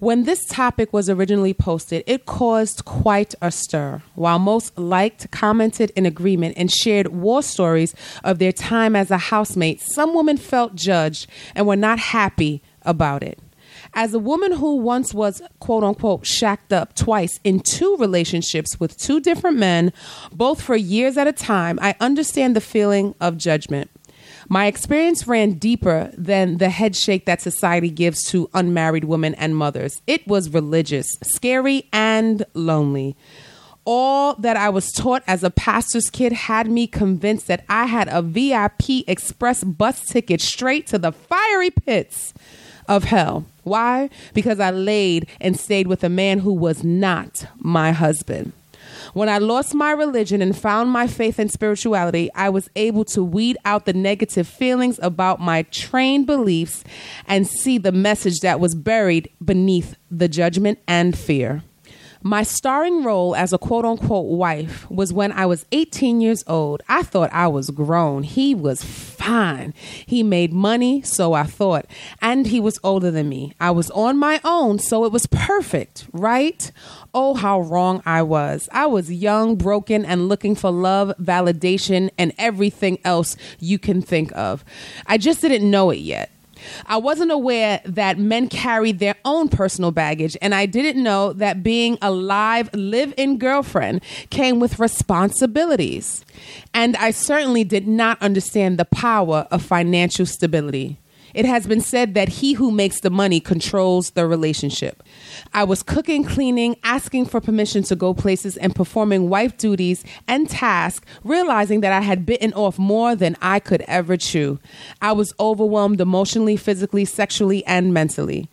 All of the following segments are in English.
When this topic was originally posted, it caused quite a stir. While most liked, commented in agreement, and shared war stories of their time as a housemate, some women felt judged and were not happy about it. As a woman who once was quote unquote shacked up twice in two relationships with two different men, both for years at a time, I understand the feeling of judgment. My experience ran deeper than the head shake that society gives to unmarried women and mothers. It was religious, scary, and lonely. All that I was taught as a pastor's kid had me convinced that I had a VIP express bus ticket straight to the fiery pits of hell. Why? Because I laid and stayed with a man who was not my husband. When I lost my religion and found my faith and spirituality, I was able to weed out the negative feelings about my trained beliefs and see the message that was buried beneath the judgment and fear. My starring role as a quote unquote wife was when I was 18 years old. I thought I was grown. He was fine. He made money, so I thought, and he was older than me. I was on my own, so it was perfect, right? Oh, how wrong I was. I was young, broken, and looking for love, validation, and everything else you can think of. I just didn't know it yet. I wasn't aware that men carried their own personal baggage, and I didn't know that being a live, live in girlfriend came with responsibilities. And I certainly did not understand the power of financial stability. It has been said that he who makes the money controls the relationship. I was cooking, cleaning, asking for permission to go places, and performing wife duties and tasks, realizing that I had bitten off more than I could ever chew. I was overwhelmed emotionally, physically, sexually, and mentally.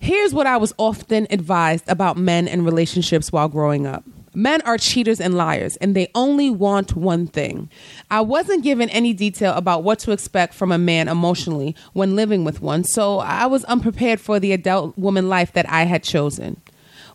Here's what I was often advised about men and relationships while growing up. Men are cheaters and liars, and they only want one thing. I wasn't given any detail about what to expect from a man emotionally when living with one, so I was unprepared for the adult woman life that I had chosen.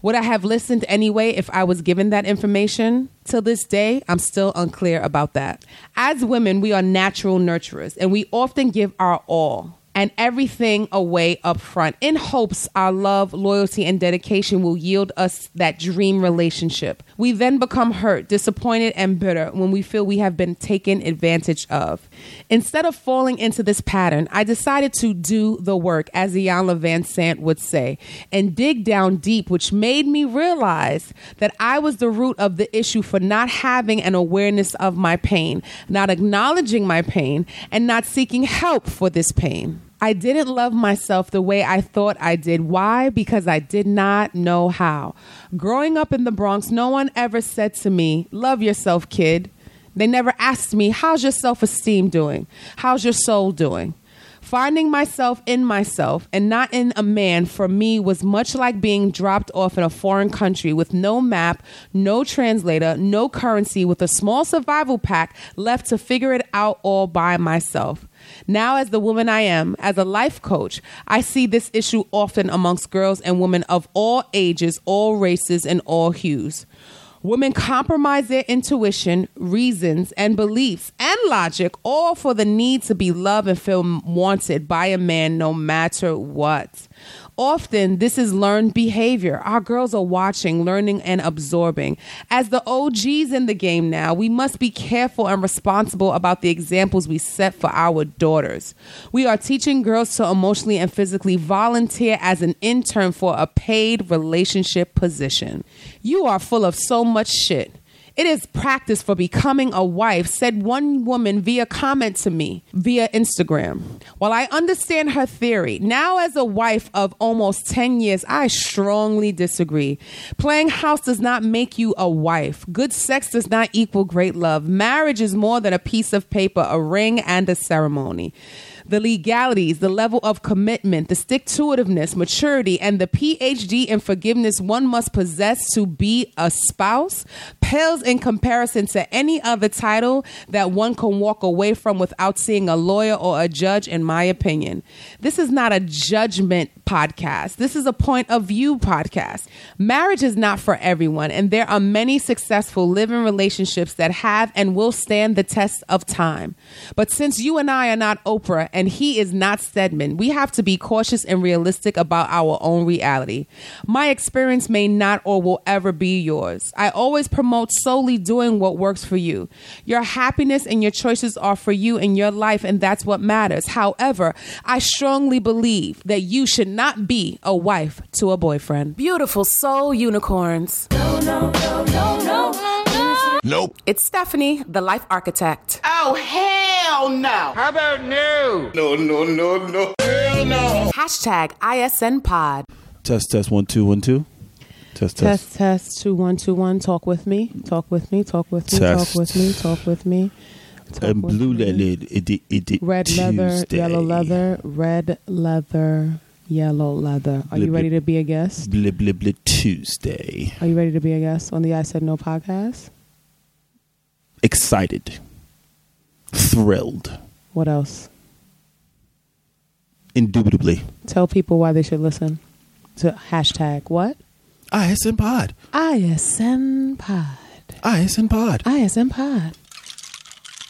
Would I have listened anyway if I was given that information? Till this day, I'm still unclear about that. As women, we are natural nurturers and we often give our all and everything away up front in hopes our love, loyalty, and dedication will yield us that dream relationship. We then become hurt, disappointed, and bitter when we feel we have been taken advantage of. Instead of falling into this pattern, I decided to do the work, as Iyanla Vanzant would say, and dig down deep, which made me realize that I was the root of the issue for not having an awareness of my pain, not acknowledging my pain, and not seeking help for this pain. I didn't love myself the way I thought I did. Why? Because I did not know how. Growing up in the Bronx, no one ever said to me, Love yourself, kid. They never asked me, How's your self esteem doing? How's your soul doing? Finding myself in myself and not in a man for me was much like being dropped off in a foreign country with no map, no translator, no currency, with a small survival pack left to figure it out all by myself. Now, as the woman I am, as a life coach, I see this issue often amongst girls and women of all ages, all races, and all hues. Women compromise their intuition, reasons, and beliefs and logic, all for the need to be loved and feel wanted by a man no matter what. Often, this is learned behavior. Our girls are watching, learning, and absorbing. As the OGs in the game now, we must be careful and responsible about the examples we set for our daughters. We are teaching girls to emotionally and physically volunteer as an intern for a paid relationship position. You are full of so much shit. It is practice for becoming a wife, said one woman via comment to me via Instagram. While I understand her theory, now as a wife of almost 10 years, I strongly disagree. Playing house does not make you a wife. Good sex does not equal great love. Marriage is more than a piece of paper, a ring, and a ceremony the legalities, the level of commitment, the stick to itiveness, maturity, and the PhD in forgiveness one must possess to be a spouse pales in comparison to any other title that one can walk away from without seeing a lawyer or a judge, in my opinion. This is not a judgment podcast. This is a point of view podcast. Marriage is not for everyone, and there are many successful living relationships that have and will stand the test of time. But since you and I are not Oprah and he is not Stedman, we have to be cautious and realistic about our own reality. My experience may not or will ever be yours. I always promote solely doing what works for you. Your happiness and your choices are for you in your life, and that's what matters. However, I strongly believe that you should not be a wife to a boyfriend. Beautiful soul unicorns. No, no, no, no, no. Nope. It's Stephanie, the life architect. Oh, hell no. How about no? No, no, no, no. Hell no. Hashtag ISN Pod. Test test one two one two. Test test. Test, test, two, one, two, one. Talk with me. Talk with me. Talk with me. Test. Talk with me. Talk with me. Talk And with blue me. leather. It, it, it, it, Red leather, yellow leather, red leather, yellow leather. Are you ready blip. to be a guest? Blah, blah, blah, Tuesday. Are you ready to be a guest on the I Said No podcast? Excited. Thrilled. What else? Indubitably. Tell people why they should listen to hashtag what? ISN Pod. ISN Pod. ISN Pod. ISN Pod.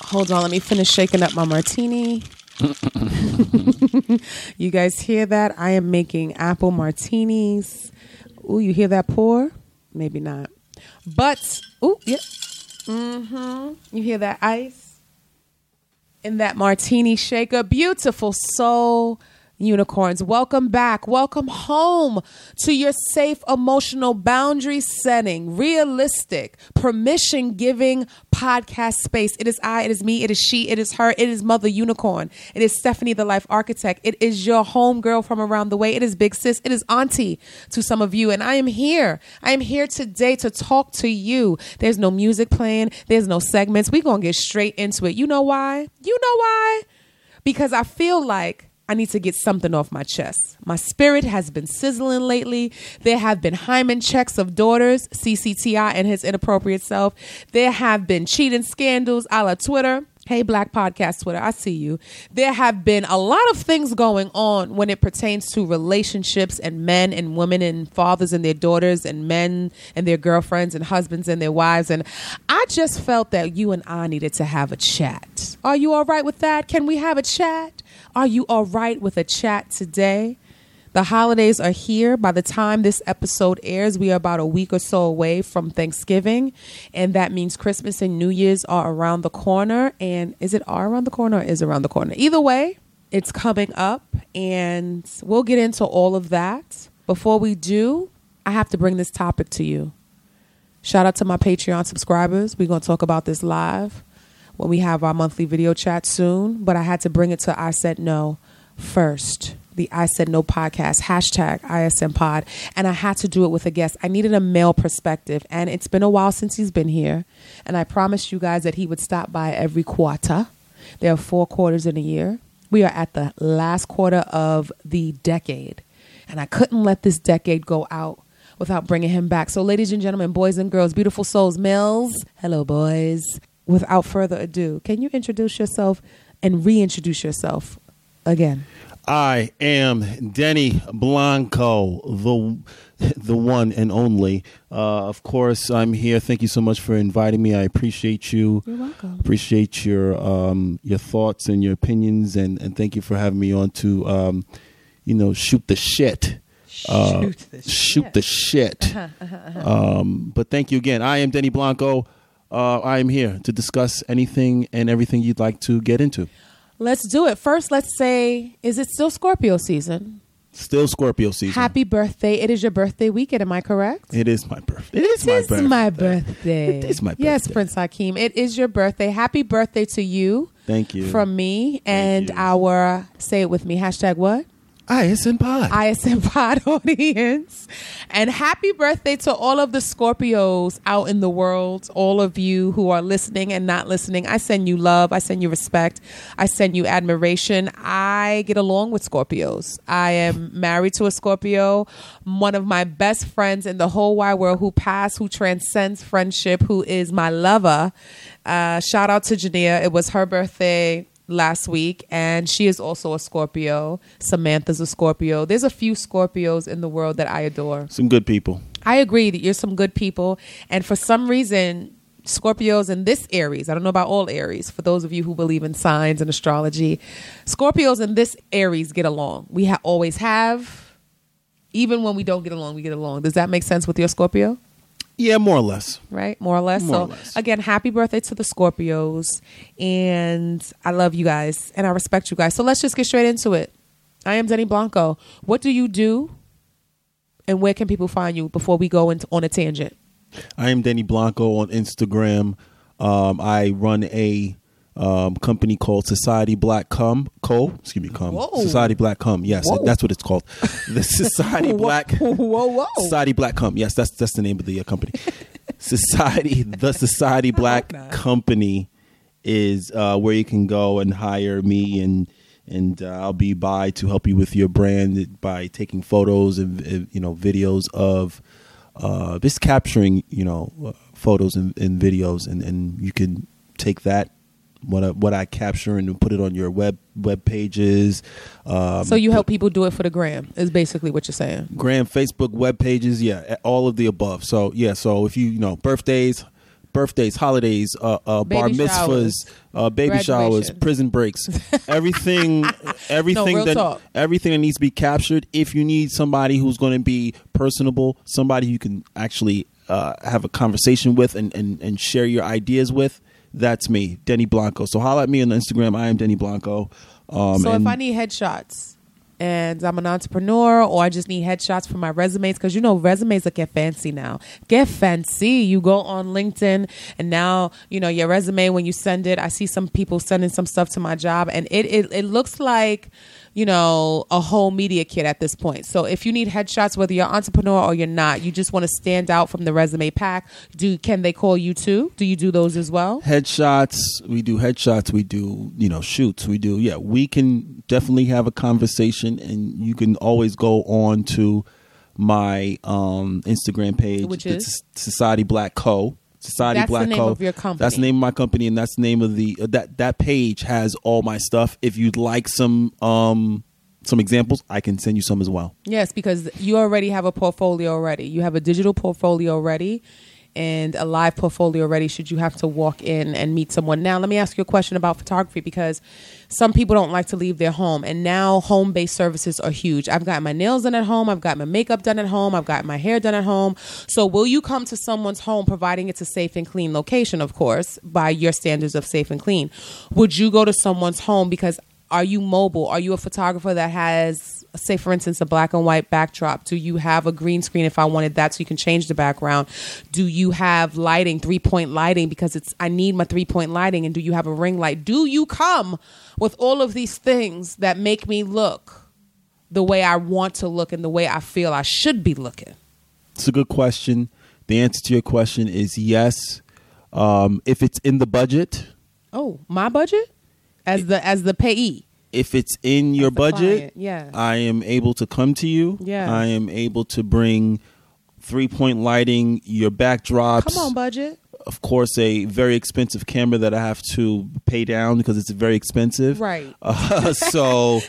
Hold on, let me finish shaking up my martini. you guys hear that? I am making apple martinis. Ooh, you hear that pour? Maybe not. But, ooh, yeah. Mm-hmm. You hear that ice? In that martini shaker. Beautiful soul unicorns. Welcome back. Welcome home to your safe emotional boundary setting, realistic, permission giving podcast space. It is I, it is me, it is she, it is her, it is Mother Unicorn. It is Stephanie, the life architect. It is your home girl from around the way. It is Big Sis. It is Auntie to some of you. And I am here. I am here today to talk to you. There's no music playing, there's no segments. We're going to get straight into it. You know why? You know why? Because I feel like I need to get something off my chest. My spirit has been sizzling lately. There have been hymen checks of daughters, CCTI and his inappropriate self. There have been cheating scandals a la Twitter. Hey, Black Podcast Twitter, I see you. There have been a lot of things going on when it pertains to relationships and men and women and fathers and their daughters and men and their girlfriends and husbands and their wives. And I just felt that you and I needed to have a chat. Are you all right with that? Can we have a chat? Are you all right with a chat today? The holidays are here. By the time this episode airs, we are about a week or so away from Thanksgiving. And that means Christmas and New Year's are around the corner. And is it are around the corner or is around the corner? Either way, it's coming up. And we'll get into all of that. Before we do, I have to bring this topic to you. Shout out to my Patreon subscribers. We're going to talk about this live when we have our monthly video chat soon. But I had to bring it to I Said No first. The I Said No podcast, hashtag ISN pod. And I had to do it with a guest. I needed a male perspective. And it's been a while since he's been here. And I promised you guys that he would stop by every quarter. There are four quarters in a year. We are at the last quarter of the decade. And I couldn't let this decade go out without bringing him back. So, ladies and gentlemen, boys and girls, beautiful souls, males, hello, boys. Without further ado, can you introduce yourself and reintroduce yourself again? I am Denny Blanco, the the one and only. Uh, of course, I'm here. Thank you so much for inviting me. I appreciate you. You're welcome. Appreciate your um, your thoughts and your opinions, and, and thank you for having me on to um, you know shoot the shit. Uh, Shoot the shoot shit. the shit. um, but thank you again. I am Denny Blanco. Uh, I am here to discuss anything and everything you'd like to get into. Let's do it. First, let's say, is it still Scorpio season? Still Scorpio season. Happy birthday. It is your birthday weekend, am I correct? It is my birthday. It It is my is birthday. my birthday. It is my birthday. Yes. Prince Hakeem. It is your birthday. Happy birthday to you. Thank you. From me and you. our, say it with me, hashtag what? ISN Pod. ISN Pod audience. And happy birthday to all of the Scorpios out in the world, all of you who are listening and not listening. I send you love. I send you respect. I send you admiration. I get along with Scorpios. I am married to a Scorpio, one of my best friends in the whole wide world who passed, who transcends friendship, who is my lover. Uh, shout out to Jania. It was her birthday last week, and she is also a Scorpio. Samantha's a Scorpio. There's a few Scorpios in the world that I adore. Some good people. I agree that you're some good people, and for some reason, Scorpios in this Aries, I don't know about all Aries, for those of you who believe in signs and astrology, Scorpios in this Aries get along. We ha- always have. Even when we don't get along, we get along. Does that make sense with your Scorpio? Yeah, more or less. right? More or less. More so or less. again, happy birthday to the Scorpios, and I love you guys and I respect you guys. So let's just get straight into it. I am Denny Blanco. What do you do, and where can people find you before we go into on a tangent? I am Denny Blanco on Instagram. Um, I run a um, company called Society Black Cum Co. Excuse me, Cum. Whoa. Society Black Cum. Yes, Whoa. that's what it's called. The Society Black. Whoa, whoa! Society Black Cum. Yes, that's that's the name of the uh, company. Society, the Society Black. Company is uh, where you can go and hire me, and and uh, I'll be by to help you with your brand by taking photos and you know videos of uh, just capturing you know uh, photos and, and videos, and, and you can take that. What I, what I capture and put it on your web web pages. Um, So you help people do it for the gram is basically what you're saying. Gram, Facebook web pages, yeah, all of the above. So yeah, so if you you know birthdays, birthdays, holidays, uh, uh, bar mitzvahs, uh, baby showers, prison breaks, everything, everything real that talk. everything that needs to be captured. If you need somebody who's going to be personable, somebody you can actually uh, have a conversation with and, and and share your ideas with. That's me, Denny Blanco. So holla at me on Instagram. I am Denny Blanco. Um, so if I need headshots and I'm an entrepreneur or I just need headshots for my resumes, because you know resumes that get fancy now. Get fancy. You go on LinkedIn and now, you know, your resume when you send it, I see some people sending some stuff to my job and it it, it looks like you know, a whole media kit at this point. So if you need headshots, whether you're an entrepreneur or you're not, you just want to stand out from the resume pack. Do can they call you too? Do you do those as well? headshots we do headshots we do you know shoots we do yeah we can definitely have a conversation and you can always go on to my um instagram page Which is? society black co society That's the black name co of your company. that's the name of my company and that's the name of the uh, that that page has all my stuff if you'd like some um some examples i can send you some as well Yes, because you already have a portfolio already. You have a digital portfolio already and a live portfolio already should you have to walk in and meet someone. Now, let me ask you a question about photography because some people don't like to leave their home and now home-based services are huge. I've got my nails done at home, I've got my makeup done at home, I've got my hair done at home. So, will you come to someone's home providing it's a safe and clean location, of course, by your standards of safe and clean? Would you go to someone's home because are you mobile? Are you a photographer that has, say, for instance, a black and white backdrop? Do you have a green screen if I wanted that so you can change the background? Do you have lighting, three point lighting because it's I need my three point lighting? And do you have a ring light? Do you come with all of these things that make me look the way I want to look and the way I feel I should be looking? it's a good question the answer to your question is yes um if it's in the budget Oh, my budget as the as the payee. If it's in your budget, client, yeah. I am able to come to you. Yeah. I am able to bring three point lighting, your backdrops. Come on, budget. Of course, a very expensive camera that I have to pay down because it's very expensive. Right. Uh, so,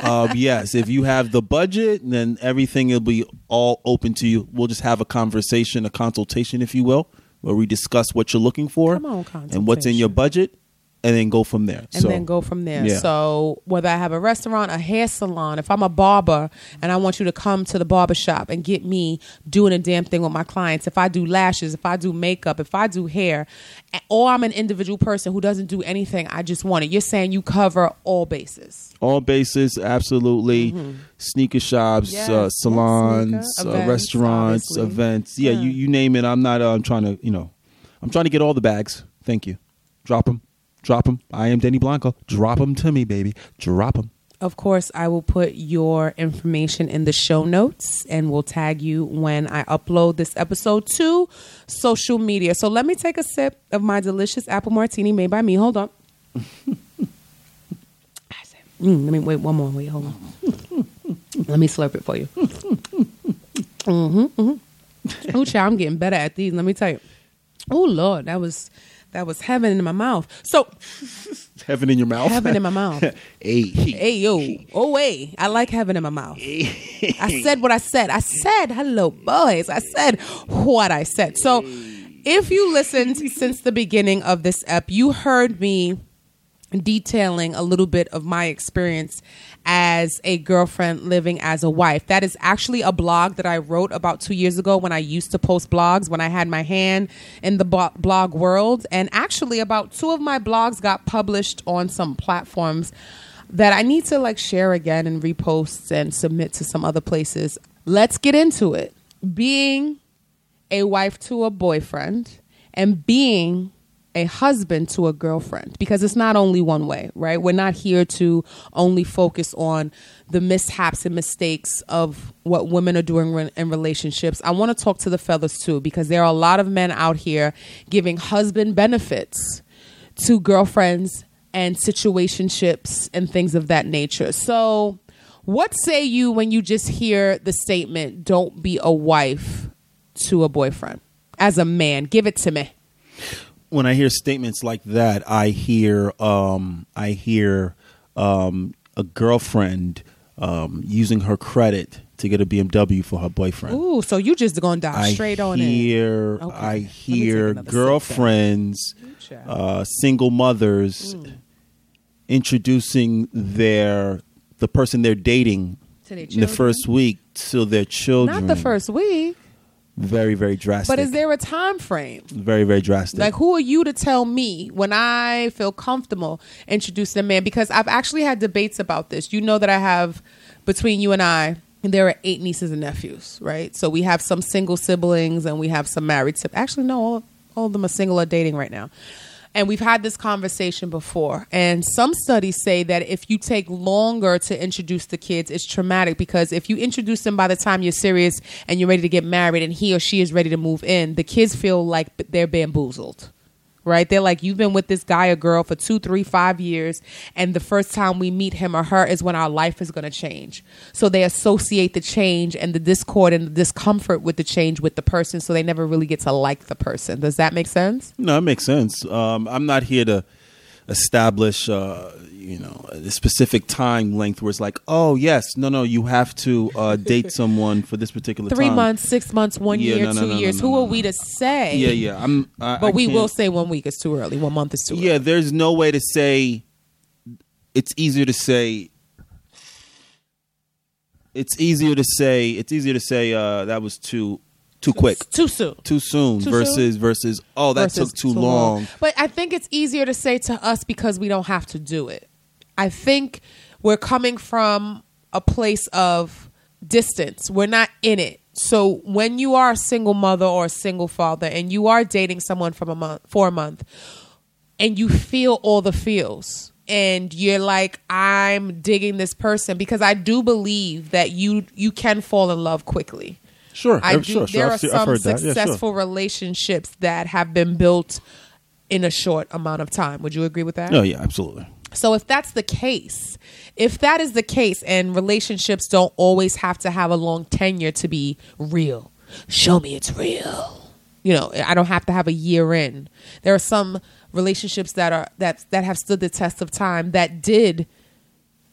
um, yes, if you have the budget, then everything will be all open to you. We'll just have a conversation, a consultation, if you will, where we discuss what you're looking for Come on, and what's in your budget, and then go from there. and so, then go from there. yeah. So whether I have a restaurant, a hair salon, if I'm a barber and I want you to come to the barber shop and get me doing a damn thing with my clients, if I do lashes, if I do makeup, if I do hair, or I'm an individual person who doesn't do anything, I just want it. You're saying you cover all bases. all bases absolutely sneaker shops Mm-hmm. Yes, uh, yes, salons sneaker, uh, restaurants obviously. events yeah, Yeah. You, you name it i'm not uh, i'm trying to you know i'm trying to get all the bags thank you drop them drop them i am denny blanco drop them to me baby drop them Of course, I will put your information in the show notes and we'll tag you when I upload this episode to social media. So let me take a sip of my delicious apple martini made by me. Hold on. Mm, let me wait one more. Wait, hold on. let me slurp it for you. mm-hmm, mm-hmm. Ooh, child, I'm getting better at these. Let me tell you. Oh Lord, that was that was heaven in my mouth. So Heaven in your mouth. heaven in my mouth. hey, Hey yo, oh wait, I like heaven in my mouth. I said what I said. I said hello, boys. I said what I said. So, if you listened since the beginning of this ep, you heard me detailing a little bit of my experience as a girlfriend living as a wife. That is actually a blog that I wrote about two years ago when I used to post blogs, when I had my hand in the blog world. And actually, about two of my blogs got published on some platforms that I need to like share again and repost and submit to some other places. Let's get into it. Being a wife to a boyfriend and being a husband to a girlfriend because it's not only one way, right? We're not here to only focus on the mishaps and mistakes of what women are doing in relationships. I want to talk to the fellas too because there are a lot of men out here giving husband benefits to girlfriends and situationships and things of that nature. So, what say you when you just hear the statement, don't be a wife to a boyfriend? As a man, give it to me. When I hear statements like that, I hear um, I hear um, a girlfriend um, using her credit to get a BMW for her boyfriend. Ooh, so you just gonna dive I straight on in. hear, Okay. I Let me take hear girlfriends, uh, single mothers, introducing their the person they're dating in the first week to their children. Not the first week, Very, very drastic. but is there a time frame? very, very drastic? Like, who are you to tell me when I feel comfortable introducing a man? Because I've actually had debates about this. You know that I have, between you and I, there are eight nieces and nephews, right? So we have some single siblings and we have some married siblings. Actually, no, all, all of them are single or dating right now. And we've had this conversation before. And some studies say that if you take longer to introduce the kids, it's traumatic because if you introduce them by the time you're serious and you're ready to get married and he or she is ready to move in, the kids feel like they're bamboozled right? They're like, you've been with this guy or girl for two, three, five years, and the first time we meet him or her is when our life is going to change. So they associate the change and the discord and the discomfort with the change with the person, so they never really get to like the person. Does that make sense? No, it makes sense. Um, I'm not here to establish, uh, you know, a specific time length where it's like, oh yes, no, no, you have to uh, date someone for this particular Three time. months, six months, one Yeah, year, no, no, two no, years. Who are we to say? Yeah, yeah. I'm, I, But I we can't- will say one week is too early. One month is too early. Yeah, there's no way to say. It's easier to say. It's easier to say. It's easier to say uh, that was too too quick, Too soon. too soon Too versus versus oh that versus took too, long. But I think it's easier to say to us because we don't have to do it. I think we're coming from a place of distance. We're not in it. So when you are a single mother or a single father and you are dating someone from a month for a month and you feel all the feels and you're like I'm digging this person because I do believe that you you can fall in love quickly. Sure, I do. sure, sure. There I've are some that. Yeah, sure. successful relationships that have been built in a short amount of time. Would you agree with that? No, yeah, absolutely. So if that's the case, if that is the case, and relationships don't always have to have a long tenure to be real, show me it's real. You know, I don't have to have a year in. There are some relationships that are that that have stood the test of time that did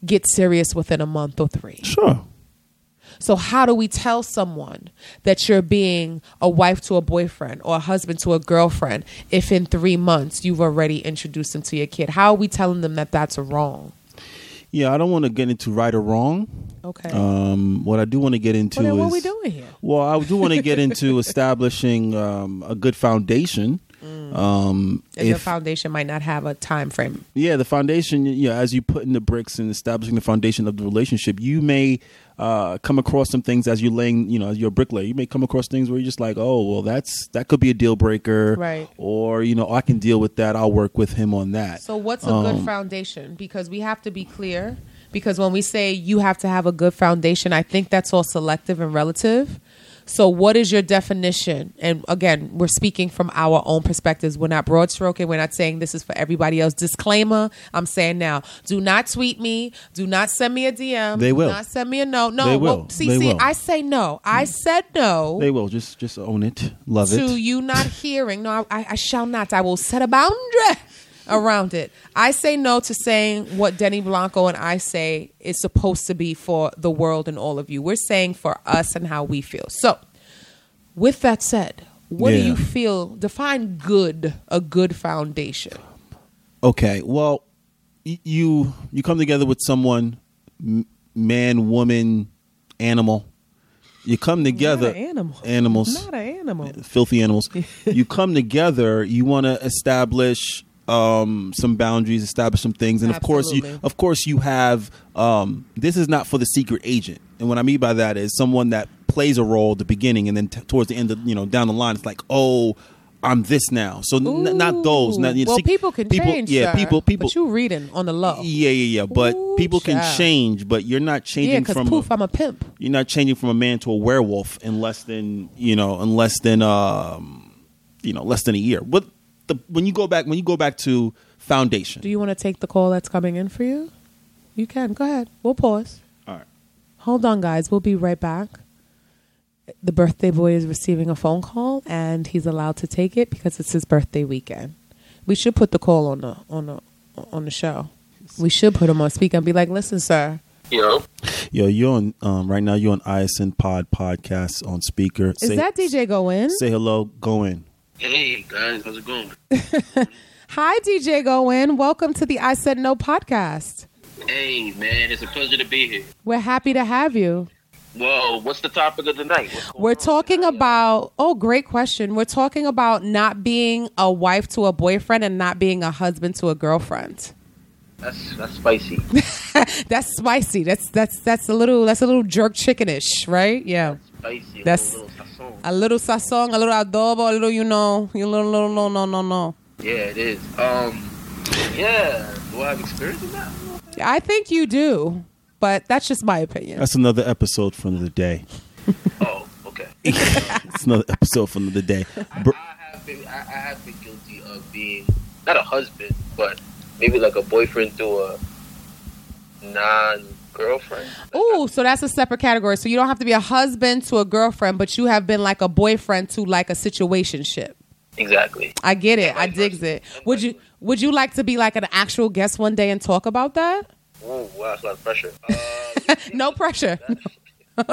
get serious within a month or three. Sure. So, how do we tell someone that you're being a wife to a boyfriend or a husband to a girlfriend if in three months you've already introduced them to your kid? How are we telling them that that's wrong? Yeah, I don't want to get into right or wrong. Okay. Um, what I do want to get into well, is what are we doing here? Well, I do want to get into establishing um, a good foundation. Um, And the foundation might not have a time frame. yeah, the foundation. Yeah, as you put in the bricks and establishing the foundation of the relationship, you may uh, come across some things as you're laying. You know, as you're a bricklayer, you may come across things where you're just like, oh, well, that's that could be a deal breaker, Right. Or you know, I can deal with that. I'll work with him on that. So, what's a Um, good foundation? Because we have to be clear because when we say you have to have a good foundation, I think that's all selective and relative. So, what is your definition? And again, we're speaking from our own perspectives. We're not broad stroking. We're not saying this is for everybody else. Disclaimer I'm saying now do not tweet me. Do not send me a DM. They will. Do not send me a note. No, They well, will. see, They see, will. I say no. I mm. said no They will just just own it, love to it. To you not hearing. No, I, I shall not. I will set a boundary around it. I say no to saying what Denny Blanco and I say is supposed to be for the world and all of you. We're saying for us and how we feel. So, with that said, what do you feel? Define good, a good foundation. Okay, well, y- you you come together with someone, m- man, woman, animal. You come together, an animal. animals, Not an animal. filthy animals. you come together. You want to establish um, some boundaries, establish some things, and of course, you of course you have. Um, this is not for the secret agent, and what I mean by that is someone that plays a role at the beginning, and then t- towards the end, of, you know, down the line, it's like, oh. I'm this now, so n- not those. Not, Ooh. well, sec- people can change. Yeah, sir, people, people. But you reading on the low. Yeah, yeah, yeah. But Ooh, people can change, but you're not changing Yeah, from poof, a, I'm a pimp. you're not changing from a man to a werewolf in less than you know, in less than um, you know, less than a year. But the when you go back when you go back to foundation. Do you want to take the call that's coming in for you? You can. Go ahead. We'll pause. All right. Hold on, guys. We'll be right back. The birthday boy is receiving a phone call, and he's allowed to take it because it's his birthday weekend. We should put the call on the on the on the show. We should put him on speaker and be like, "Listen, sir, Yo, Yo, you're on um, right now. You're on ISN Pod podcast on speaker. is that DJ Go In? Say hello. Go in. Hey guys, how's it going? Hi, DJ Go In. Welcome to the I Said No podcast. Hey man, it's a pleasure to be here. We're happy to have you. Well, what's the topic of the night? We're talking about, oh, great question. We're talking about not being a wife to a boyfriend and not being a husband to a girlfriend. That's that's spicy. That's spicy. That's that's that's a little that's a little jerk chickenish, right? Yeah. Spicy. That's- little, little. A little sazon, a little adobo, a little you know, you little little no no no no. Yeah, it is. Um, yeah. Do I have experience in that? I think you do, but that's just my opinion. That's another episode from the day. Oh, okay. It's another episode from the day. Br- I have been I, I have been guilty of being not a husband, but maybe like a boyfriend to a non girlfriend. Ooh, so that's a separate category. So you don't have to be a husband to a girlfriend, but you have been like a boyfriend to like a situationship. Exactly. I get it. I digs it. Would you would you like to be like an actual guest one day and talk about that? Ooh, wow, that's a lot of pressure. Uh, No pressure. we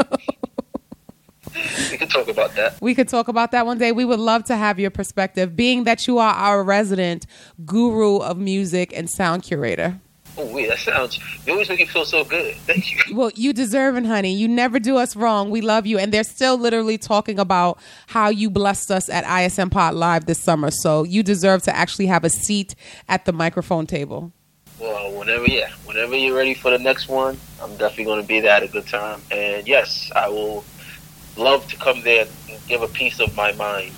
can talk about that. We could talk about that one day. We would love to have your perspective, being that you are our resident guru of music and sound curator. Oh wait, that sounds. You always make me feel so good. Thank you. Well, you deserve it, honey. You never do us wrong. We love you. And they're still literally talking about how you blessed us at ISN Pod Live this summer. So you deserve to actually have a seat at the microphone table. Well, whenever, yeah, whenever you're ready for the next one, I'm definitely going to be there at a good time. And yes, I will love to come there and give a piece of my mind.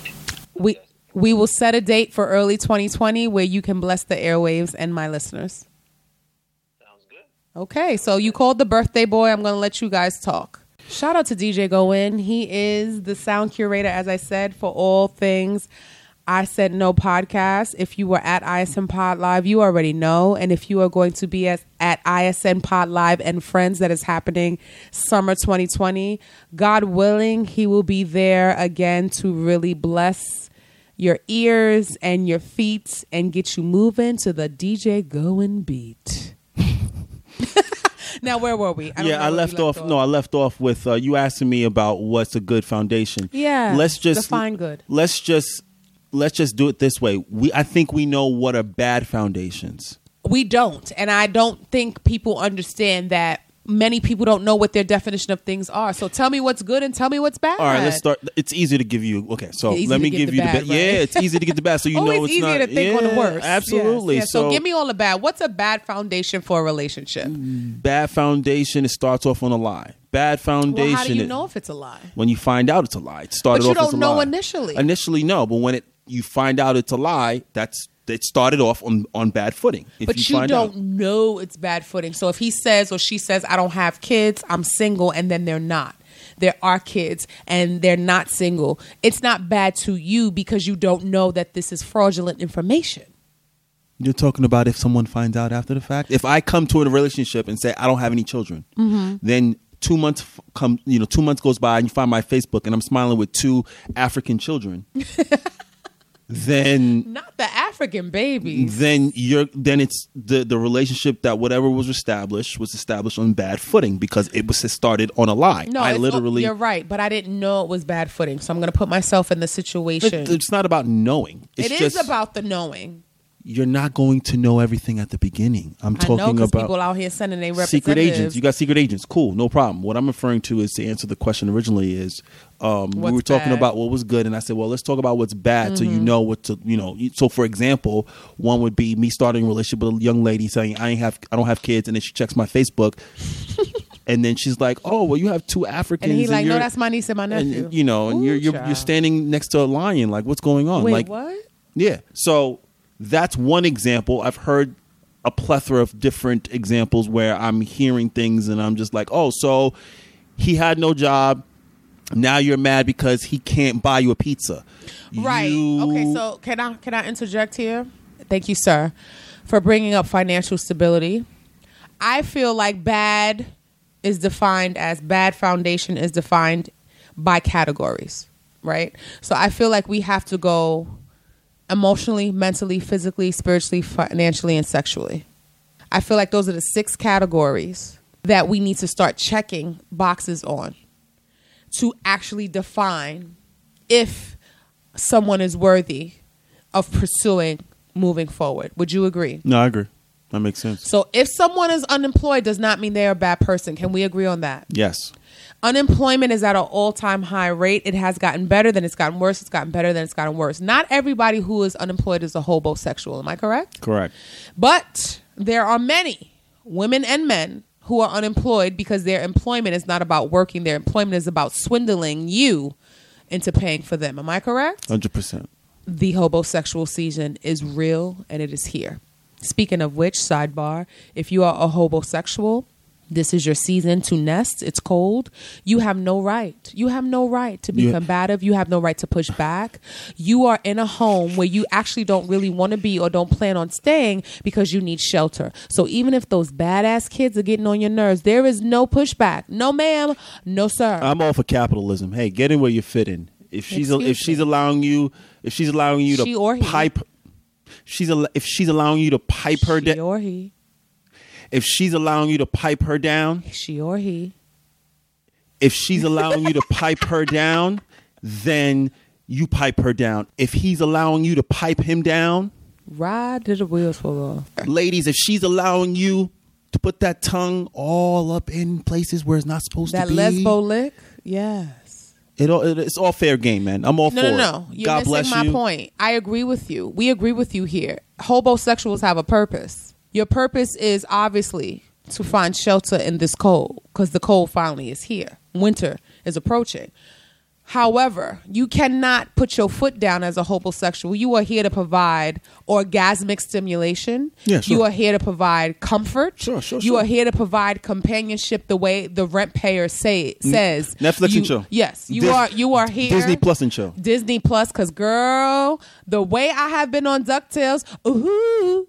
We we will set a date for early 2020 where you can bless the airwaves and my listeners. Okay, so you called the birthday boy. I'm going to let you guys talk. Shout out to DJ Goin. He is the sound curator, as I said, for all things I Said No podcast. If you were at ISN Pod Live, you already know. And if you are going to be at, at ISN Pod Live and Friends, that is happening summer 2020, God willing, he will be there again to really bless your ears and your feet and get you moving to the DJ Goin beat. Now, where were we? don't yeah, I we left, off, No, I left off with uh, you asking me about what's a good foundation. Yeah, let's just define good. Let's just let's just do it this way. We I think we know what are bad foundations. we don't and i don't think people understand that many people don't know what their definition of things are so tell me what's good and tell me what's bad All right, let's start. It's easy to give you. Okay, so let me give the you bad, the bad. Yeah, it's easy to get the bad, so you Always oh, know it's easier not. to think yeah, on the worst. Absolutely. Yes, yes. So, So, give me all the bad. What's a bad foundation for a relationship? Mm, bad foundation. It starts off on a lie. Bad foundation. Well, how do you it- know if it's a lie? when you find out it's a lie? It started But you off don't know lie. initially. Initially, no, but when it you find out it's a lie, that's It started off on on bad footing. If but you, find don't out. know it's bad footing. So if he says or she says, I don't have kids, I'm single, and then they're not. There are kids and they're not single. It's not bad to you because you don't know that this is fraudulent information. You're talking about if someone finds out after the fact. If I come to a relationship and say I don't have any children, Mm-hmm. then two months f- come, you know, two months goes by and you find my Facebook and I'm smiling with two African children. then Not the African babies. then you're then it's the the relationship that whatever was established was established on bad footing because it was started on a lie. No, I literally You're right, but I didn't know it was bad footing, so I'm going to put myself in the situation. It- it's not about knowing. It's It is just about the knowing. You're not going to know everything at the beginning. I'm I know talking about people out here sending their secret agents. You got secret agents. Cool, no problem. What I'm referring to is to answer the question originally is um, we were talking bad? Mm-hmm. about what was good, and I said, well, let's talk about what's bad, so you know what to, you know. So, for example, one would be me starting a relationship with a young lady saying I ain't have, I don't have kids, and then she checks my Facebook, and then she's like, oh, well, you have two Africans, and he's like, no, that's my niece and my nephew. and you know, and Ooh, you're you're, you're standing next to a lion. Like, what's going on? Wait, like, what? yeah. So that's one example. I've heard a plethora of different examples where I'm hearing things and I'm just like, oh, so he had no job. Now you're mad because he can't buy you a pizza. Right. You- Okay. So can I can I interject here? Thank you, sir, for bringing up financial stability. I feel like bad is defined as bad foundation is defined by categories, right? So I feel like we have to go emotionally, mentally, physically, spiritually, financially, and sexually. I feel like those are the six categories that we need to start checking boxes on to actually define if someone is worthy of pursuing moving forward. Would you agree? no, I agree. That makes sense. So if someone is unemployed does not mean they're a bad person. Can we agree on that? Yes. Unemployment is at an all-time high rate. It has gotten better, then it's gotten worse, it's gotten better, then it's gotten worse. Not everybody who is unemployed is a hobosexual. Am I correct? Correct. But there are many women and men who are unemployed because their employment is not about working. Their employment is about swindling you into paying for them. Am I correct? Hundred percent. The hobosexual season is real and it is here. Speaking of which, sidebar, if you are a hobosexual, this is your season to nest. It's cold. You have no right. You have no right to be You- combative. You have no right to push back. You are in a home where you actually don't really want to be or don't plan on staying because you need shelter. So even if those badass kids are getting on your nerves, there is no pushback. No, ma'am. No, sir. I'm all for capitalism. Hey, get in where you fit in. If she's Excuse if she's allowing you, if she's allowing you to She or he. pipe, she's if she's allowing you to pipe her she down. If she's allowing you to pipe her down, She or he. if she's allowing you to pipe her down, then you pipe her down. If he's allowing you to pipe him down, Ride to the wheels fall off. ladies, if she's allowing you to put that tongue all up in places where it's not supposed That to be, that lesbo lick? Yes. it, all- it, it's all fair game, man. I'm all No, for no, it. no. You're God missing bless my you. point. I agree with you. We agree with you here. Hobosexuals have a purpose. Your purpose is obviously to find shelter in this cold because the cold finally is here. Winter is approaching. However, you cannot put your foot down as a hobosexual. You are here to provide orgasmic stimulation. Yeah, sure. You are here to provide comfort. Sure, sure, You sure. are here to provide companionship the way the rent payer say says. Netflix you, and chill. Yes, you Dis- are. You are here. Disney Plus and chill. Disney Plus, cause girl, the way I have been on Ducktales, ooh,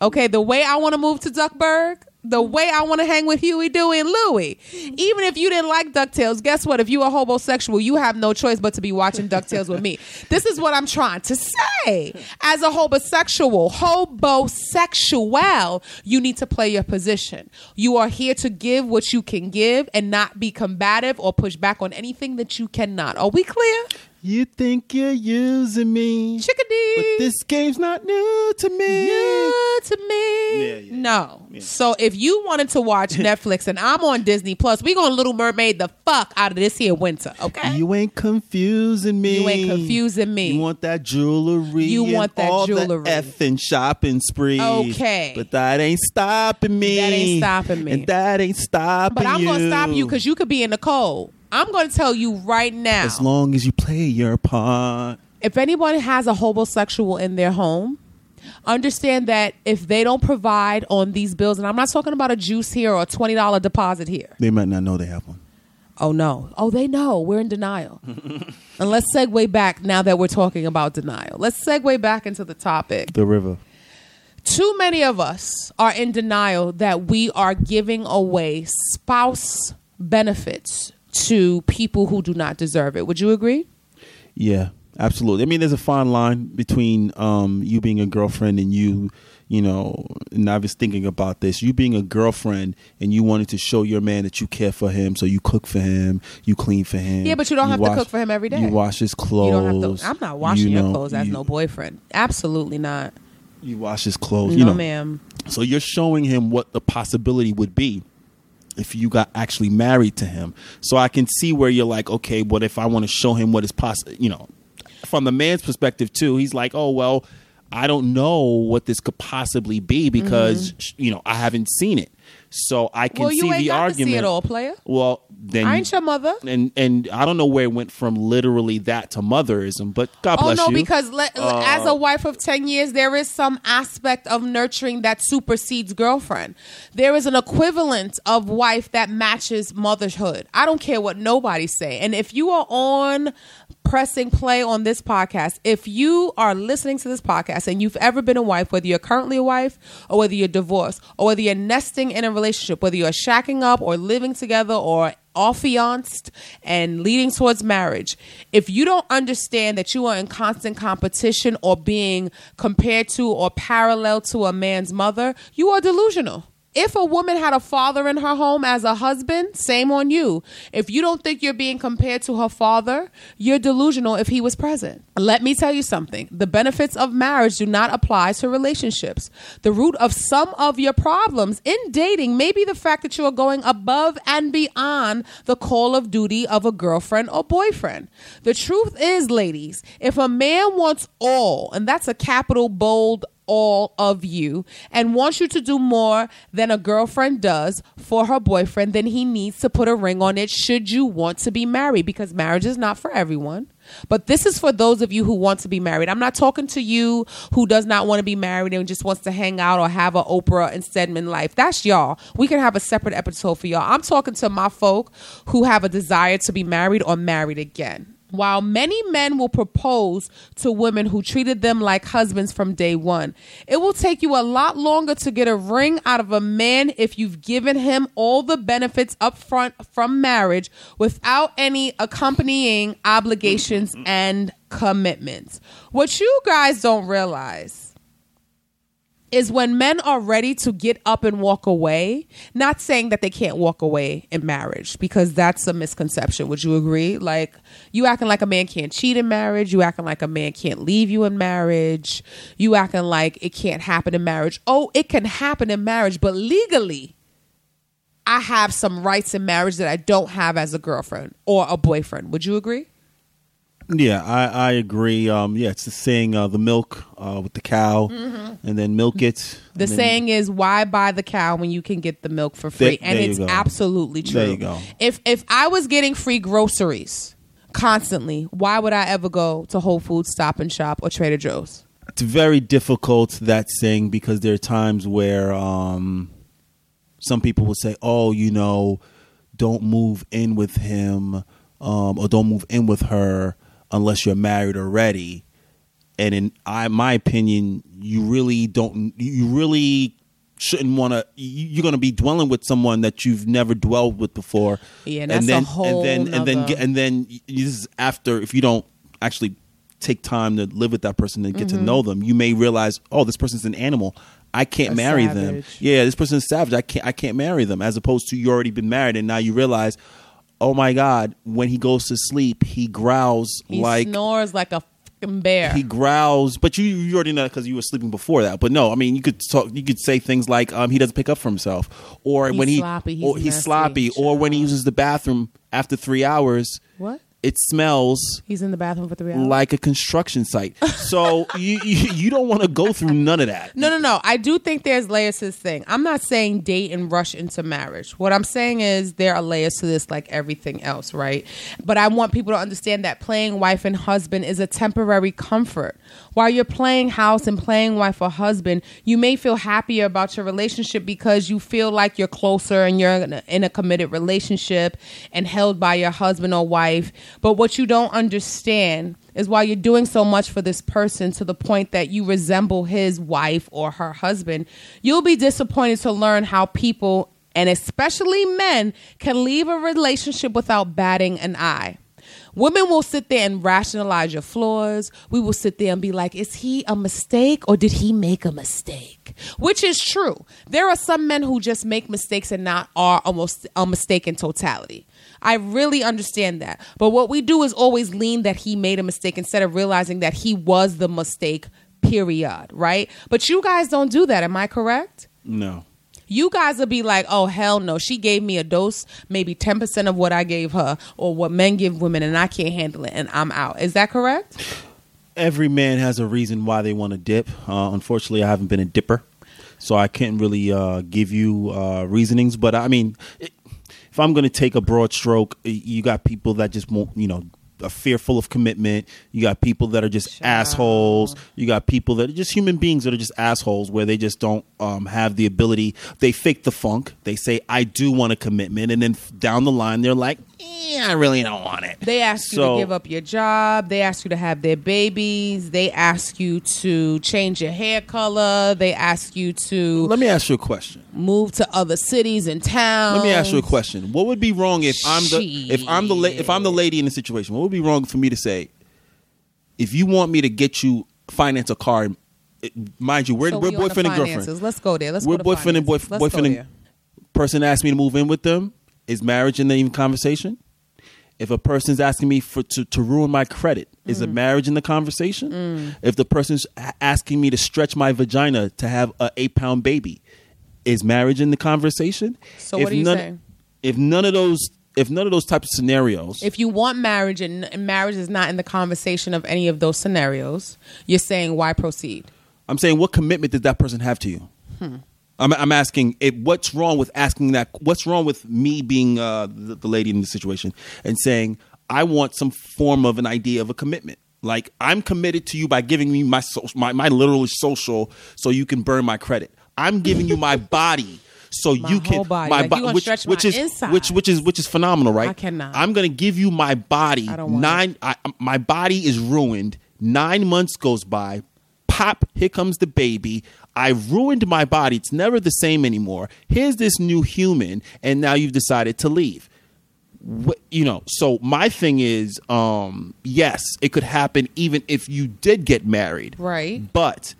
okay, the way I want to move to Duckburg, the way I want to hang with Huey, Dewey, and Louie. Even if you didn't like Ducktales, guess what? If you are homosexual, you have no choice but to be watching Ducktales with me. This is what I'm trying to say. As a homosexual, hobosexual, you need to play your position. You are here to give what you can give and not be combative or push back on anything that you cannot. Are we clear? You think you're using me, Chickadee. but this game's not new to me. New to me. Yeah, yeah. No. So if you wanted to watch Netflix and I'm on Disney Plus, we gonna Little Mermaid the fuck out of this here winter, okay? You ain't confusing me. You ain't confusing me. You want that jewelry. You and want that all jewelry. The effing shopping spree. Okay. But that ain't stopping me. That ain't stopping me. And that ain't stopping but I'm you. gonna stop you because you could be in the cold. I'm gonna tell you right now. As long as you play your part. if anyone has a homosexual in their home, understand that if they don't provide on these bills, and I'm not talking about a juice here or a twenty dollar deposit here. They might not know they have one. Oh no. Oh, they know. We're in denial. and let's segue back now that we're talking about denial. Let's segue back into the topic. The river. Too many of us are in denial that we are giving away spouse benefits to people who do not deserve it. Would you agree? Yeah, absolutely. I mean, there's a fine line between um, you being a girlfriend and you, you know, and I was thinking about this. You being a girlfriend and you wanted to show your man that you care for him, so you cook for him, you clean for him. Yeah, but you don't have to cook for him every day. You wash his clothes. You don't have to. I'm not washing you your clothes as you- no boyfriend. Absolutely not. You wash his clothes. No, you know, ma'am. So you're showing him what the possibility would be if you got actually married to him. So I can see where you're like, okay, what if I want to show him what is possible? You know, from the man's perspective too, he's like, oh well, I don't know what this could possibly be because sh you know I haven't seen it. So I can. Well, you see the got to argument. see it all, player. Well, then I ain't your mother. and and I don't know where it went from literally that to motherism, but God Oh bless no, you. because le- uh, as a wife of ten years, there is some aspect of nurturing that supersedes girlfriend. There is an equivalent of wife that matches motherhood. I don't care what nobody say, and if you are on pressing play on this podcast, if you are listening to this podcast and you've ever been a wife, whether you're currently a wife or whether you're divorced or whether you're nesting in a relationship, whether you're shacking up or living together or affianced and leading towards marriage, if you don't understand that you are in constant competition or being compared to or parallel to a man's mother, you are delusional. If a woman had a father in her home as a husband, same on you. If you don't think you're being compared to her father, you're delusional if he was present. Let me tell you something the benefits of marriage do not apply to relationships. The root of some of your problems in dating may be the fact that you are going above and beyond the call of duty of a girlfriend or boyfriend. The truth is, ladies, if a man wants all, and that's a capital bold all of you and wants you to do more than a girlfriend does for her boyfriend, then he needs to put a ring on it should you want to be married because marriage is not for everyone. But this is for those of you who want to be married. I'm not talking to you who does not want to be married and just wants to hang out or have a Oprah and Stedman life. That's y'all. We can have a separate episode for y'all. I'm talking to my folk who have a desire to be married or married again. While many men will propose to women who treated them like husbands from day one, it will take you a lot longer to get a ring out of a man if you've given him all the benefits up front from marriage without any accompanying obligations and commitments. What you guys don't realize is when men are ready to get up and walk away, not saying that they can't walk away in marriage because that's a misconception. Would you agree? Like you acting like a man can't cheat in marriage, you acting like a man can't leave you in marriage, you acting like it can't happen in marriage. Oh, it can happen in marriage, but legally I have some rights in marriage that I don't have as a girlfriend or a boyfriend. Would you agree? Yeah, I, I agree. Um, yeah, it's the saying, uh, the milk uh, with the cow, and then milk it. Mm-hmm. The saying is, "Why buy the cow when you can get the milk for free?" There- and it's go. absolutely true. There you go. If if I was getting free groceries constantly, why would I ever go to Whole Foods, Stop and Shop, or Trader Joe's? it's very difficult that saying because there are times where um, some people will say, "Oh, you know, don't move in with him um, or don't move in with her unless you're married already." And in I, my opinion, you really don't. You really shouldn't want to. You're going to be dwelling with someone that you've never dwelled with before. Yeah, and that's a then whole and then and then and then this is after if you don't actually take time to live with that person and get Mm-hmm. to know them, you may realize, oh, this person's an animal. I can't A marry them. Yeah, this person's savage. I can't. I can't marry them. As opposed to you already been married and now you realize, oh my god, when he goes to sleep, he growls like. He like snores like a fucking bear. he growls. But you you already know because you were sleeping before that. But no, I mean you could talk. You could say things like um, he doesn't pick up for himself, or He's when he sloppy, he's or he's sloppy, or when he uses the bathroom after three hours what? It smells He's in the bathroom for three hours. like a construction site. So you, you you don't want to go through none of that. No, no, no. I do think there's layers to this thing. I'm not saying date and rush into marriage. What I'm saying is there are layers to this like everything else, right? But I want people to understand that playing wife and husband is a temporary comfort. While you're playing house and playing wife or husband, you may feel happier about your relationship because you feel like you're closer and you're in a, committed relationship and held by your husband or wife. But what you don't understand is while you're doing so much for this person to the point that you resemble his wife or her husband, you'll be disappointed to learn how people, and especially men, can leave a relationship without batting an eye. Women will sit there and rationalize your flaws. We will sit there and be like, is he a mistake or did he make a mistake? Which is true. There are some men who just make mistakes and not are almost a mistake in totality. I really understand that. But what we do is always lean that he made a mistake instead of realizing that he was the mistake, period, right? But you guys don't do that. Am I correct? No. You guys will be like, oh, hell no. She gave me a dose, maybe 10% of what I gave her, or what men give women, and I can't handle it, and I'm out. Is that correct? Every man has a reason why they want to dip. Uh, unfortunately, I haven't been a dipper, so I can't really uh, give you uh, reasonings. But I mean, it, if I'm going to take a broad stroke, you got people that just won't, you know, are fearful of commitment. You got people that are just assholes. You got people that are just human beings that are just assholes, where they just don't um, have the ability. They fake the funk. They say, "I do want a commitment," and then down the line, they're like, "Yeah, I really don't want it." They ask you to give up your job. They ask you to have their babies. They ask you to change your hair color. They ask you to Let me ask you a question. move to other cities and towns. Let me ask you a question. What would be wrong if I'm the if I'm the la- if I'm the lady in the situation? What would be wrong for me to say? If you want me to get you finance a car, it- mind you, we're, So we're we boyfriend and girlfriend. Let's go there. Let's we're go to boyfriend and finances. boyf- Let's boyfriend and person asked me to move in with them. Is marriage in the even conversation? If a person's asking me for to, to ruin my credit, is Mm. a marriage in the conversation? If the person's asking me to stretch my vagina to have a eight pound baby, is marriage in the conversation? So if what are you none, saying? If none of those, if none of those types of scenarios, If you want marriage and, and marriage is not in the conversation of any of those scenarios, you're saying why proceed? I'm saying, what commitment did that person have to you? Hmm. I'm, I'm asking, it, what's wrong with asking that? What's wrong with me being uh, the, the lady in the situation and saying, I want some form of an idea of a commitment? Like I'm committed to you by giving me my so, my, my literal social, so you can burn my credit. I'm giving you my body. So My you can whole body. my Like, bo- you gonna which, which is insides. which which is which is phenomenal, right? I cannot. I'm gonna give you my body. I don't want nine. I, my body is ruined. Nine months goes by. Pop, here comes the baby. I ruined my body. It's never the same anymore. Here's this new human, and now you've decided to leave. Wh- You know, so my thing is, um, yes, it could happen even if you did get married, Right. But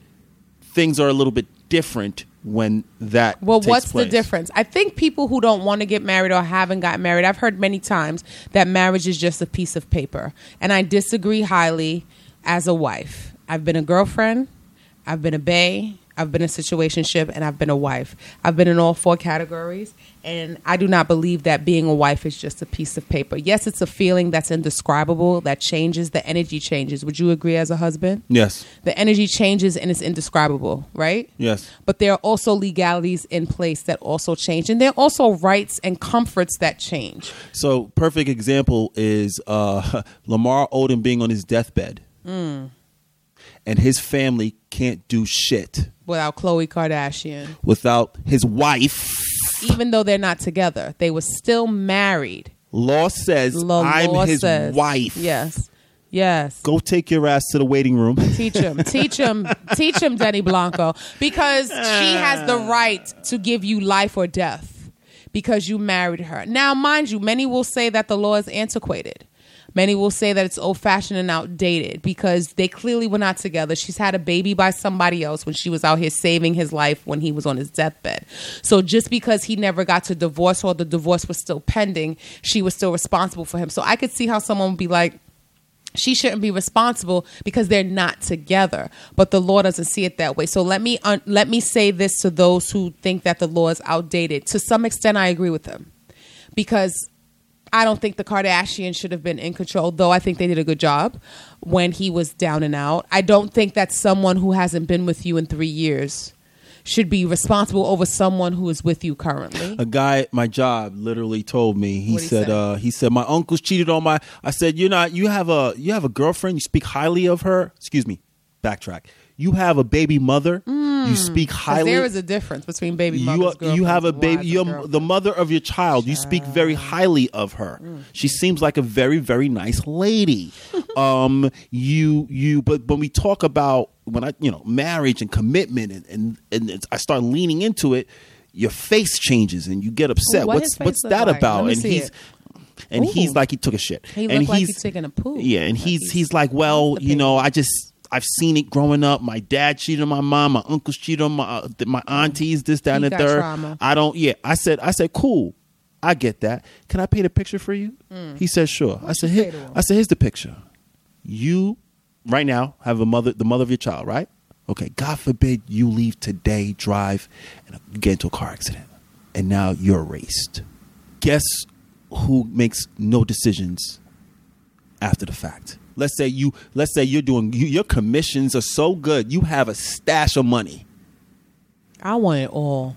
things are a little bit different when that. Well, what's place. the difference? I think people who don't want to get married or haven't got married, I've heard many times that marriage is just a piece of paper. And I disagree highly as a wife. I've been a girlfriend, I've been a bae, I've been a situationship, and I've been a wife. I've been in all four categories, and I do not believe that being a wife is just a piece of paper. Yes, it's a feeling that's indescribable, that changes, the energy changes. Would you agree as a husband? Yes. The energy changes and it's indescribable, right? Yes. But there are also legalities in place that also change. And there are also rights and comforts that change. So, perfect example is uh, Lamar Odom being on his deathbed, Mm. And his family can't do shit Without Khloe Kardashian, without his wife. even though they're not together, they were still married. Law says La I'm law his says- wife. Yes. Yes. Go take your ass to the waiting room. Teach him, teach him, teach him, Denny Blanco, because she has the right to give you life or death because you married her. Now, mind you, many will say that the law is antiquated. Many will say that it's old fashioned and outdated because they clearly were not together. She's had a baby by somebody else when she was out here saving his life when he was on his deathbed. So just because he never got to divorce or the divorce was still pending, she was still responsible for him. So I could see how someone would be like, she shouldn't be responsible because they're not together but the law doesn't see it that way so let me un- let me say this to those who think that the law is outdated to some extent i agree with them because I don't think the Kardashians should have been in control, though I think they did a good job when he was down and out. I don't think that someone who hasn't been with you in three years should be responsible over someone who is with you currently. a guy at my job literally told me he What'd he said say? uh he said my uncle's cheated on my I said you're not you have a you have a girlfriend you speak highly of her excuse me backtrack you have a baby mother you speak 'Cause highly there is a difference between baby you, are- you have a baby you're the mother of your child. You speak very highly of her. She seems like a very very nice lady. Um you you but when we talk about when i you know marriage and commitment and and, and it's, i start leaning into it your face changes and you get upset. What what's what's that like? about? And he's it. and he's like he took a shit. He and looked like he's he's taking a poop. yeah and Like he's he's- he's like well you know i just I've seen it growing up. My dad cheated on my mom. My uncles cheated on my uh, my aunties. This, that, and the third. trauma. I don't. Yeah, I said. I said, cool. I get that. Can I paint a picture for you? He said, sure. I said, Mm. Here, say to him? I said, here's the picture. You, right now, have a mother, the mother of your child, right? Okay. God forbid you leave today, drive, and get into a car accident, and now you're erased. Guess who makes no decisions after the fact? Let's say you. Let's say you're doing. You, your commissions are so good. You have a stash of money. I want it all.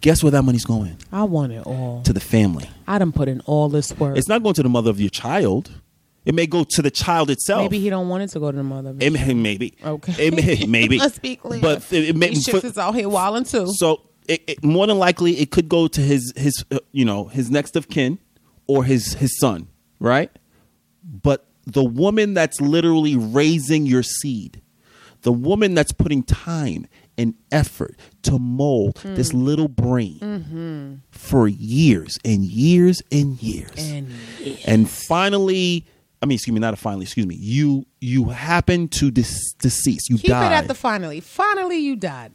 Guess where that money's going? I want it all. To the family. I done put in all this work. It's not going to the mother of your child. It may go to the child itself. Maybe he don't want it to go to the mother. It may, maybe. Okay. It may, maybe. Let's be clear. But it, it may. These chicks is out here wilding too. so it, it, more than likely, it could go to his his uh, you know his next of kin or his his son, right? But the woman that's literally raising your seed, the woman that's putting time and effort to mold Hmm. this little brain for years and years and years And and finally i mean excuse me not a finally excuse me you you happen to dis- decease you keep died it at the finally. Finally, you died.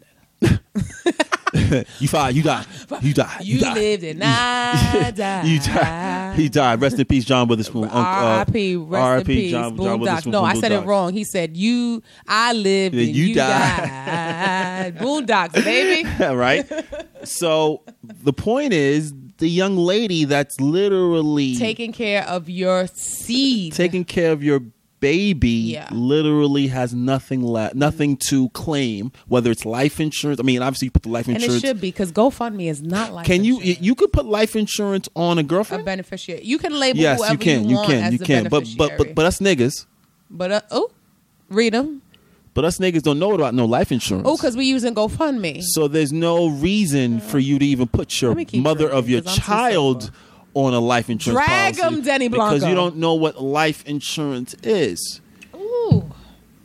you died you died you died You, died. lived and I died. you died he died rest in peace john witherspoon Unc- uh, R.I.P. Rest R.I.P. in peace. John, John Witherspoon No, I said it wrong. He said you. I lived Yeah, and you you, died. died. Boondocks, baby. right so the point is the young lady that's literally Taking care of your seed. taking care of your baby Yeah. literally has nothing left nothing to claim whether it's life insurance i mean obviously you put the life insurance. and insurance it should be because GoFundMe is not like. Can you you could put life insurance on a girlfriend, a beneficiary? You can label yes, whoever you can. You, want can. You can. But but but but us niggas, but uh, oh, read them. but us niggas don't know about no life insurance. Oh, because we using GoFundMe. so there's no reason for you to even put your Let me keep mother reading, of your child. On a life insurance Drag policy 'em, Denny because you don't know what life insurance is. Ooh.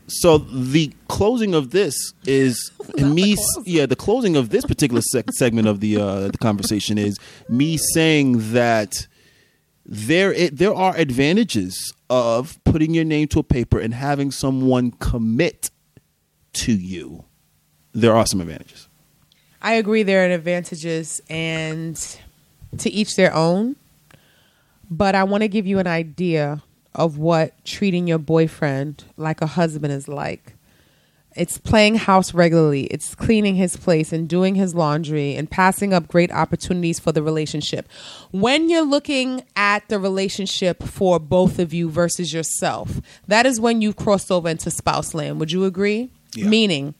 So the closing of this is me. the. Yeah, the closing of this particular seg- segment of the uh, the conversation is me saying that there it, there are advantages of putting your name to a paper and having someone commit to you. There are some advantages. I agree there are advantages and to each their own. But I want to give you an idea of what treating your boyfriend like a husband is like. It's playing house regularly, it's cleaning his place and doing his laundry and passing up great opportunities for the relationship. When you're looking at the relationship for both of you versus yourself, that is when you've crossed over into spouse land. Would you agree? Yeah. Meaning,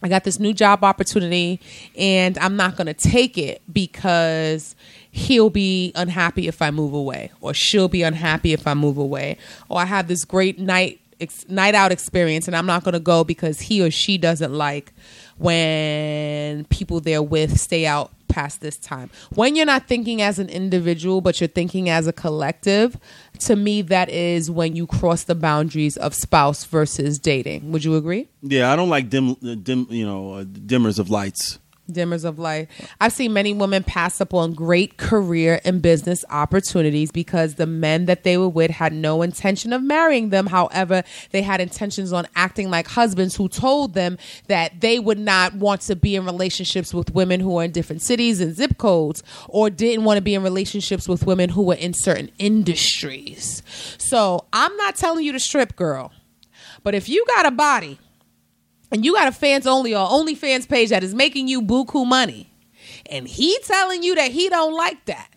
I got this new job opportunity and I'm not going to take it because he'll be unhappy if I move away or she'll be unhappy if I move away or I have this great night ex- night out experience and I'm not going to go because he or she doesn't like when people they're with stay out past this time. When you're not thinking as an individual but you're thinking as a collective, to me that is when you cross the boundaries of spouse versus dating. Would you agree? Yeah, I don't like dim uh, dim you know uh, dimmers of lights. Dimmers of light. I've seen many women pass up on great career and business opportunities because the men that they were with had no intention of marrying them. However, they had intentions on acting like husbands who told them that they would not want to be in relationships with women who are in different cities and zip codes or didn't want to be in relationships with women who were in certain industries. So I'm not telling you to strip, girl. But if you got a body and you got a fans only or OnlyFans page that is making you buku money, and he telling you that he don't like that,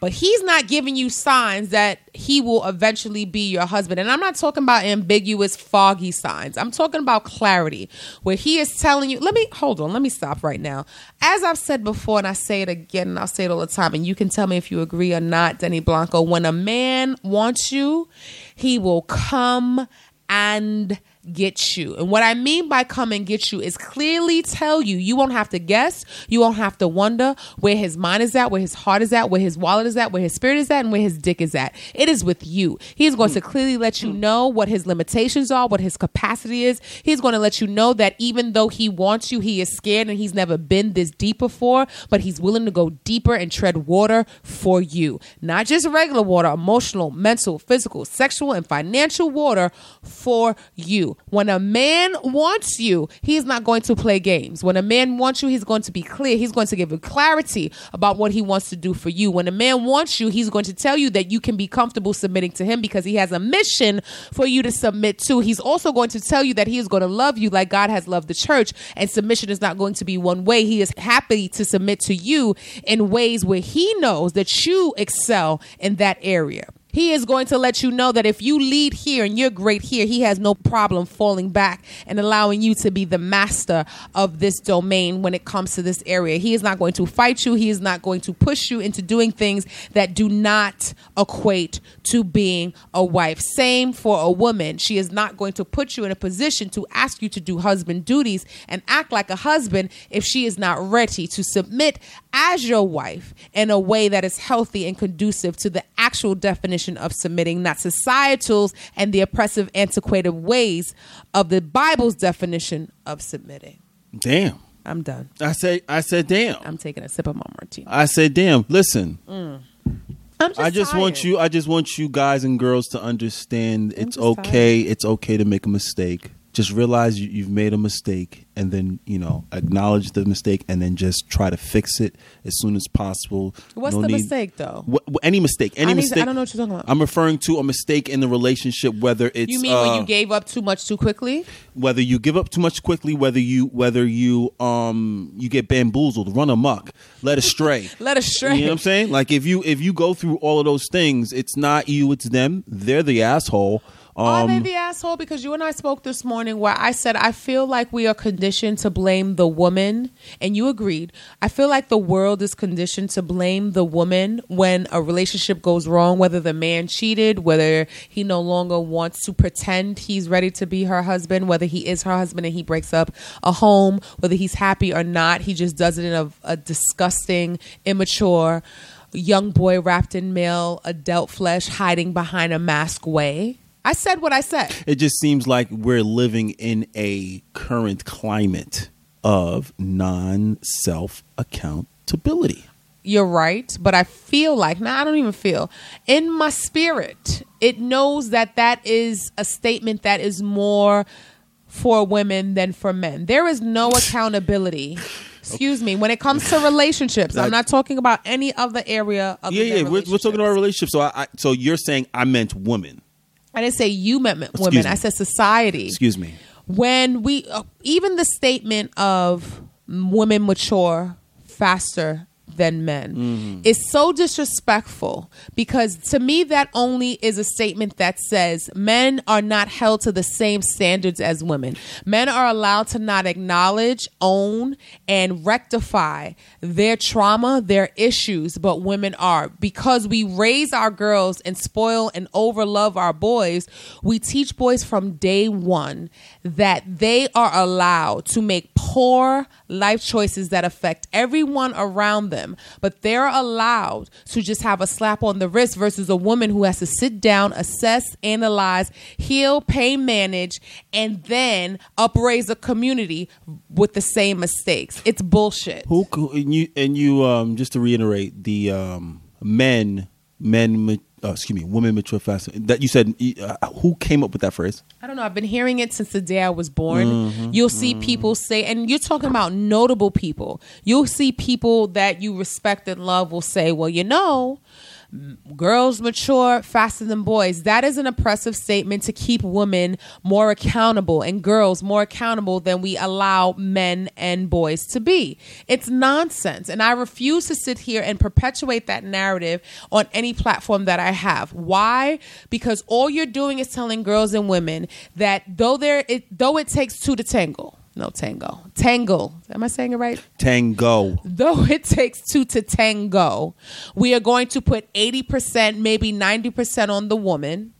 but he's not giving you signs that he will eventually be your husband. And I'm not talking about ambiguous, foggy signs. I'm talking about clarity, where he is telling you, let me hold on, let me stop right now. As I've said before, and I say it again, and I'll say it all the time, and you can tell me if you agree or not, Denny Blanco, when a man wants you, he will come and get you. And what I mean by come and get you is clearly tell you. You won't have to guess. You won't have to wonder where his mind is at, where his heart is at, where his wallet is at, where his spirit is at, and where his dick is at. It is with you. He's going to clearly let you know what his limitations are, what his capacity is. He's going to let you know that even though he wants you, he is scared and he's never been this deep before, but he's willing to go deeper and tread water for you. Not just regular water, emotional, mental, physical, sexual, and financial water for you. When a man wants you, he's not going to play games. When a man wants you, he's going to be clear. He's going to give you clarity about what he wants to do for you. When a man wants you, he's going to tell you that you can be comfortable submitting to him because he has a mission for you to submit to. He's also going to tell you that he is going to love you like God has loved the church, and submission is not going to be one way. He is happy to submit to you in ways where he knows that you excel in that area. He is going to let you know that if you lead here and you're great here, he has no problem falling back and allowing you to be the master of this domain when it comes to this area. He is not going to fight you. He is not going to push you into doing things that do not equate to being a wife. Same for a woman. She is not going to put you in a position to ask you to do husband duties and act like a husband if she is not ready to submit as your wife in a way that is healthy and conducive to the actual definition of submitting, not societal's and the oppressive, antiquated ways of the Bible's definition of submitting. Damn. I'm done. I said I said damn. I'm taking a sip of my martini. I said damn. Listen. Mm. I'm just I just want you I just want you guys and girls to understand it's just okay. It's okay to make a mistake. Just realize you, you've made a mistake and then, you know, acknowledge the mistake and then just try to fix it as soon as possible. What's No the need- mistake, though? Wh- wh- any mistake, any I need to- mistake. I don't know what you're talking about. I'm referring to a mistake in the relationship, whether it's You mean uh, when you gave up too much too quickly? whether you give up too much quickly, whether you whether you um you get bamboozled, run amok, led astray. Let us stray. You know what I'm saying? Like if you if you go through all of those things, it's not you, it's them. They're the asshole. Are they Um, the asshole? Because you and I spoke this morning where I said I feel like we are conditioned to blame the woman, and you agreed. I feel like the world is conditioned to blame the woman when a relationship goes wrong, whether the man cheated, whether he no longer wants to pretend he's ready to be her husband, whether he is her husband and he breaks up a home, whether he's happy or not. He just does it in a, a disgusting, immature, young boy wrapped in male adult flesh, hiding behind a mask way. I said what I said. it just seems like we're living in a current climate of non self accountability. You're right, but I feel like, now I don't even feel, in my spirit, it knows that that is a statement that is more for women than for men. There is no accountability. Excuse me. When it comes to relationships, I'm not talking about any other area. Other Yeah, yeah, we're, we're talking about relationships. relationships. So I, I so you're saying I meant women. I didn't say you meant women. Excuse. I said society. Excuse me. when we uh, even the statement of women mature faster than men. Mm-hmm. Is so disrespectful because to me that only is a statement that says men are not held to the same standards as women. Men are allowed to not acknowledge own and rectify their trauma their issues but women are. Because we raise our girls and spoil and overlove our boys we teach boys from day one that they are allowed to make poor life choices that affect everyone around them, but they're allowed to just have a slap on the wrist versus a woman who has to sit down, assess, analyze, heal, pain manage, and then upraise a community with the same mistakes. It's bullshit. Who and you and you um just to reiterate the um men men uh, excuse me women mature faster that you said uh, who came up with that phrase I don't know. I've been hearing it since the day I was born. You'll see people say, and you're talking about notable people. You'll see people that you respect and love will say, well, you know, girls mature faster than boys. That is an oppressive statement to keep women more accountable and girls more accountable than we allow men and boys to be. It's nonsense. And I refuse to sit here and perpetuate that narrative on any platform that I have. Why? Because all you're doing is telling girls and women that though there it though it takes two to tangle. No tango. Tangle. Am I saying it right? Tango. though it takes two to tango, we are going to put 80%, maybe 90% on the woman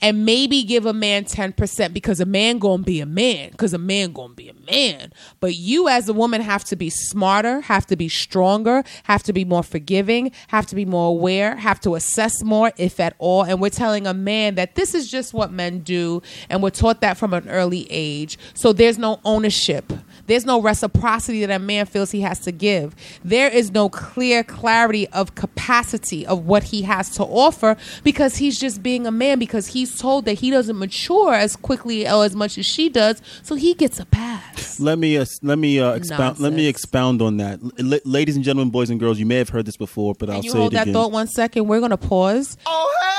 and maybe give a man 10% because a man gonna be a man because a man gonna be a man. But you as a woman have to be smarter have to be stronger have to be more forgiving have to be more aware have to assess more if at all. And we're telling a man that this is just what men do and we're taught that from an early age. So there's no ownership there's no reciprocity that a man feels he has to give. There is no clear clarity of capacity of what he has to offer because he's just being a man because he's told that he doesn't mature as quickly or as much as she does, so he gets a pass. Let me uh, let me uh, expound. Let me expound on that, L- ladies and gentlemen, boys and girls. You may have heard this before, but I'll Can you say hold it that again. thought one second? We're gonna pause. Oh, hell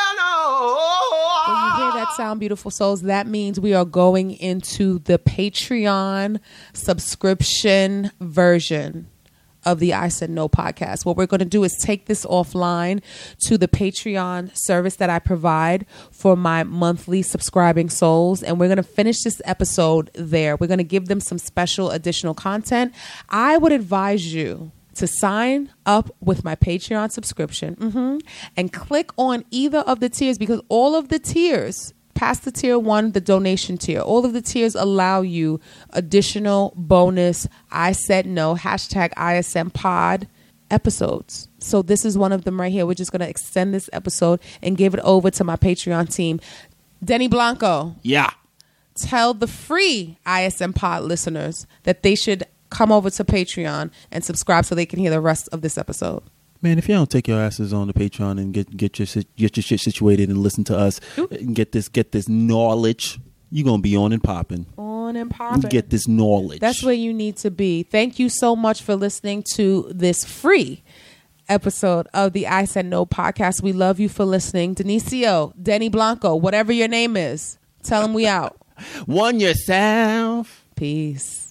When you hear that ah! sound, beautiful souls, that means we are going into the Patreon subscription version of the I Said No podcast. What we're going to do is take this offline to the Patreon service that I provide for my monthly subscribing souls. And we're going to finish this episode there. We're going to give them some special additional content. I would advise you to sign up with my Patreon subscription mhm, and click on either of the tiers because all of the tiers past the tier one, the donation tier. All of the tiers allow you additional bonus I said no hashtag ISN pod episodes. So this is one of them right here. We're just gonna extend this episode and give it over to my Patreon team. Denny Blanco, Yeah. tell the free ISN pod listeners that they should come over to Patreon and subscribe so they can hear the rest of this episode. Man, if you don't take your asses on the Patreon and get get your get your shit situated and listen to us and get this get this knowledge, you're gonna be on and popping. On and popping. Get this knowledge. That's where you need to be. Thank you so much for listening to this free episode of the I Said No podcast. We love you for listening. Denicio, Denny Blanco, whatever your name is, tell them we out. one yourself. Peace.